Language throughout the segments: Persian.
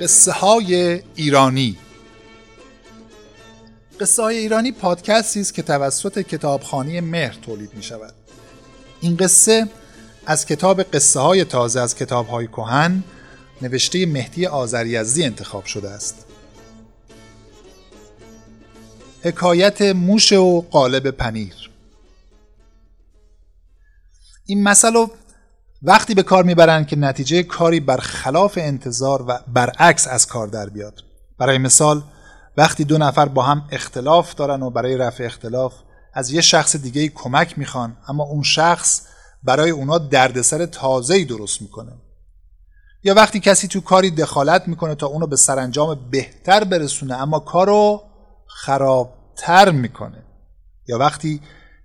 قصه های ایرانی. قصه های ایرانی پادکستی است که توسط کتابخانه مهر تولید می شود این قصه از کتاب قصه های تازه از کتاب های کهن نوشته مهدی آذریزدی انتخاب شده است. حکایت موش و قالب پنیر. این مسئله وقتی به کار می‌برند که نتیجه کاری برخلاف انتظار و برعکس از کار در بیاد. برای مثال وقتی دو نفر با هم اختلاف دارن و برای رفع اختلاف از یه شخص دیگه کمک می‌خوان اما اون شخص برای اونا دردسر تازه‌ای درست می‌کنه. یا وقتی کسی تو کاری دخالت می‌کنه تا اونو به سرانجام بهتر برسونه اما کارو خرابتر می‌کنه. یا وقتی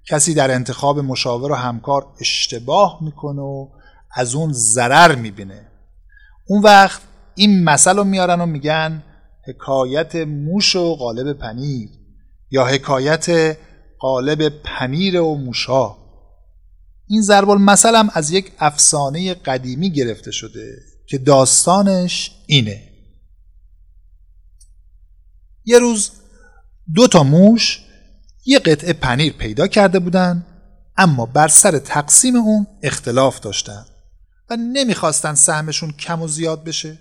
کسی در انتخاب مشاور و همکار اشتباه می‌کنه و از اون ضرر می‌بینه. اون وقت این مسئله رو میارن و میگن حکایت موش و قالب پنیر یا حکایت قالب پنیر و موشا. این ضرب المثل هم از یک افسانه قدیمی گرفته شده که داستانش اینه. یه روز دو تا موش یه قطعه پنیر پیدا کرده بودن اما بر سر تقسیم اون اختلاف داشتن. و نمی‌خواستن سهمشون کم و زیاد بشه.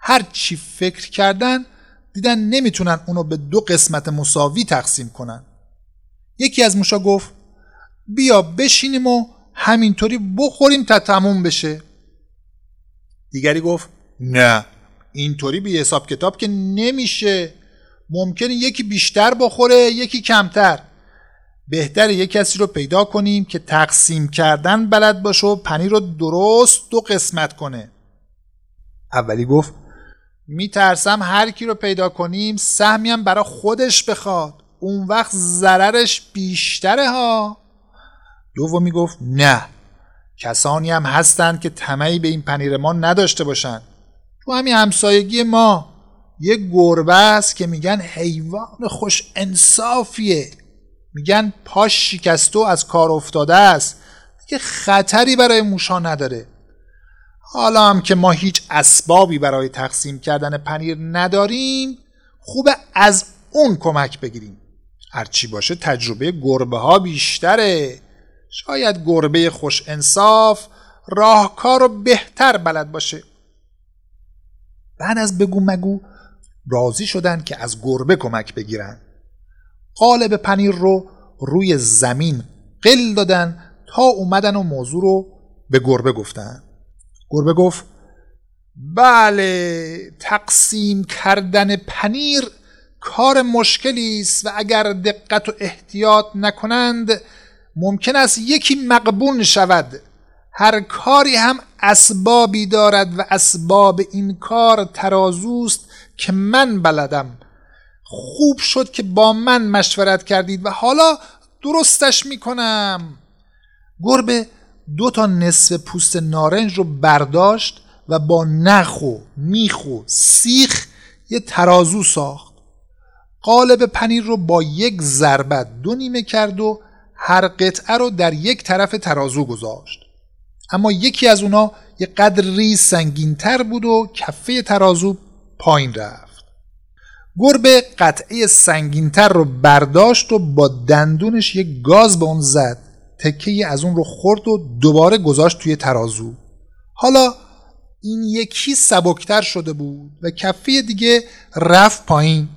هر چی فکر کردن دیدن نمی‌تونن اونو به دو قسمت مساوی تقسیم کنن. یکی از موشا گفت بیا بشینیم و همینطوری بخوریم تا تموم بشه. دیگری گفت نه اینطوری بی حساب کتاب که نمیشه. ممکنه یکی بیشتر بخوره یکی کمتر. بهتر یک کسی رو پیدا کنیم که تقسیم کردن بلد باشه و پنیر رو درست دو قسمت کنه. اولی گفت میترسم هر کی رو پیدا کنیم سهمی هم برا خودش بخواد. اون وقت ضررش بیشتره ها. دومی گفت نه کسانی هم هستند که طمعی به این پنیر ما نداشته باشند. تو همین همسایگی ما یه گربه است که میگن حیوان خوش انصافیه. میگن پاش شکسته و از کار افتاده است. که خطری برای موشا نداره. حالا هم که ما هیچ اسبابی برای تقسیم کردن پنیر نداریم خوبه از اون کمک بگیریم. هرچی باشه تجربه گربه ها بیشتره. شاید گربه خوش انصاف راهکار رو بهتر بلد باشه. بعد از بگو مگو راضی شدن که از گربه کمک بگیرن. قالب پنیر رو روی زمین قل دادن تا اومدن و موضوع رو به گربه گفتن. گربه گفت بله تقسیم کردن پنیر کار مشکلی است و اگر دقت و احتیاط نکنند ممکن است یکی مقبون شود. هر کاری هم اسبابی دارد و اسباب این کار ترازوست که من بلدم. خوب شد که با من مشورت کردید و حالا درستش می‌کنم. گربه دو تا نصف پوست نارنج رو برداشت و با نخ و میخ و سیخ یه ترازو ساخت. قالب پنیر رو با یک ضربت دو نیمه کرد و هر قطعه رو در یک طرف ترازو گذاشت. اما یکی از اونا یه قدری سنگینتر بود و کفه ترازو پایین رفت. گربه قطعه سنگینتر رو برداشت و با دندونش یک گاز به اون زد. تکه از اون رو خورد و دوباره گذاشت توی ترازو. حالا این یکی سبکتر شده بود و کفه دیگه رفت پایین.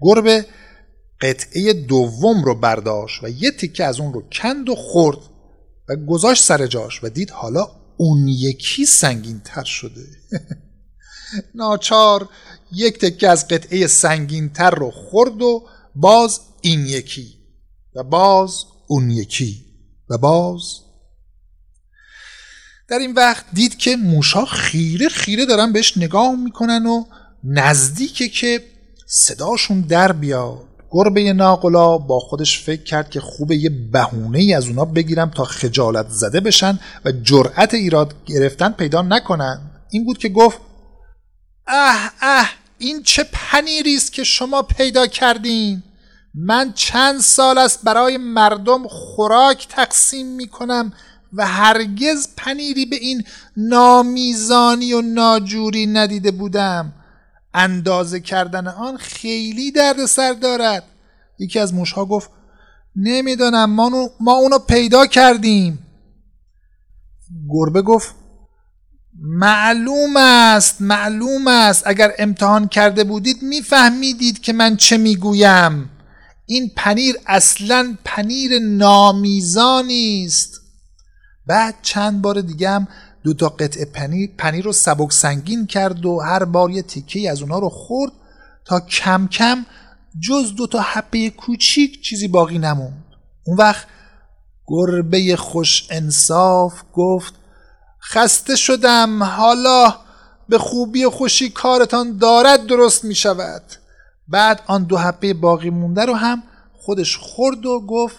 گربه قطعه دوم رو برداشت و یه تکه از اون رو کند و خورد و گذاشت سر جاش و دید حالا اون یکی سنگین تر شده. ناچار یک تکه از قطعه سنگین تر رو خورد و باز این یکی و باز اون یکی و باز. در این وقت دید که موشا خیره خیره دارن بهش نگاه می‌کنن و نزدیکه که صداشون در بیاد. گربه ناقلا با خودش فکر کرد که خوبه یه بهونه ای از اونا بگیرم تا خجالت زده بشن و جرأت ایراد گرفتن پیدا نکنن. این بود که گفت اه اه این چه پنیری است که شما پیدا کردین? من چند سال است برای مردم خوراک تقسیم می کنم و هرگز پنیری به این نامیزانی و ناجوری ندیده بودم. اندازه کردن آن خیلی درد سر دارد. یکی از موشها گفت نمی‌دانم ما, ما اونو پیدا کردیم. گربه گفت معلوم است معلوم است. اگر امتحان کرده بودید میفهمیدید که من چه می‌گویم. این پنیر اصلا پنیر نامیزانی است. بعد چند بار دیگه هم دو تا قطعه پنیر پنیر رو سبک سنگین کرد و هر بار یه تیکه از اونا رو خورد تا کم کم جز دو تا حبه کوچیک چیزی باقی نموند. اون وقت گربه خوش انصاف گفت خسته شدم. حالا به خوبی و خوشی کارتان دارد درست می شود بعد آن دو حبه باقی مونده رو هم خودش خورد و گفت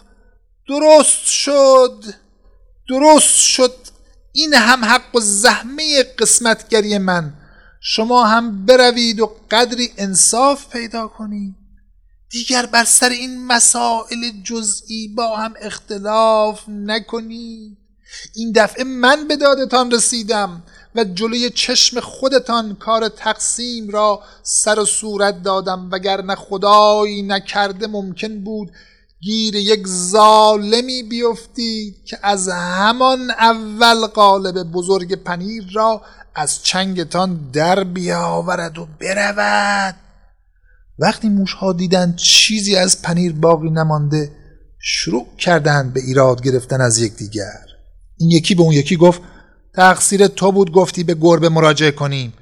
درست شد. درست شد. این هم حق و زحمه قسمتگری من. شما هم بروید و قدری انصاف پیدا کنید. دیگر بر سر این مسائل جزئی با هم اختلاف نکنید. این دفعه من به دادتان رسیدم و جلوی چشم خودتان کار تقسیم را سر و صورت دادم وگرنه خدایی نکرده ممکن بود گیر یک ظالمی بیفتید که از همان اول قالب بزرگ پنیر را از چنگتان در بیاورد و برود. وقتی موشها دیدند چیزی از پنیر باقی نمانده شروع کردند به ایراد گرفتن از یکدیگر. این یکی به اون یکی گفت تقصیر تو بود گفتی به گربه مراجعه کنیم.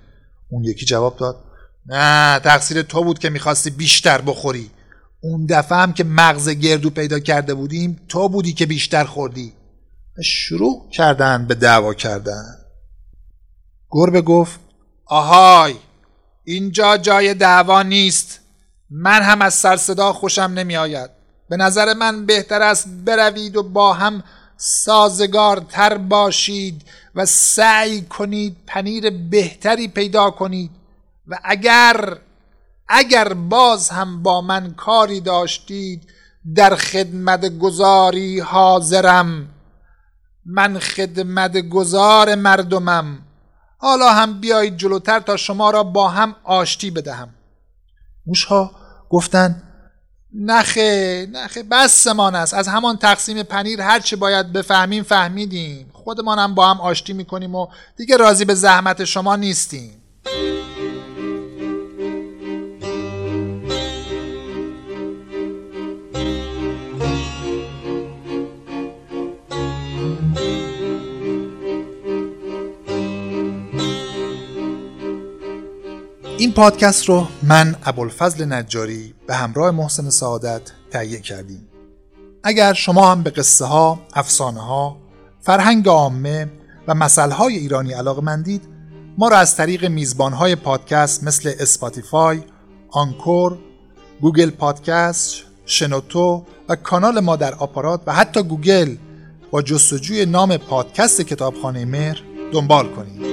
اون یکی جواب داد نه تقصیر تو بود که می‌خواستی بیشتر بخوری. اون دفعه هم که مغز گردو پیدا کرده بودیم تو بودی که بیشتر خوردی. شروع کردن به دعوا کردن. گربه گفت آهای اینجا جای دعوا نیست. من هم از سر صدا خوشم نمی آید به نظر من بهتر است بروید و با هم سازگار تر باشید و سعی کنید پنیر بهتری پیدا کنید. و اگر اگر باز هم با من کاری داشتید در خدمت گذاری حاضرم. من خدمت گذار مردمم. حالا هم بیایید جلوتر تا شما را با هم آشتی بدهم. موشها گفتند نخه نخه بسمان است از همان تقسیم پنیر هرچه باید بفهمیم فهمیدیم. خودمان هم با هم آشتی می‌کنیم و دیگه راضی به زحمت شما نیستیم. این پادکست رو من ابوالفضل نجاری به همراه محسن سعادت تهیه کردیم. اگر شما هم به قصه ها، افسانه ها، فرهنگ عامه و مثل های ایرانی علاقه مندید ما را از طریق میزبان های پادکست مثل اسپاتیفای، آنکور، گوگل پادکست، شنوتو و کانال ما در آپارات و حتی گوگل با جستجوی نام پادکست کتابخانه مهر دنبال کنید.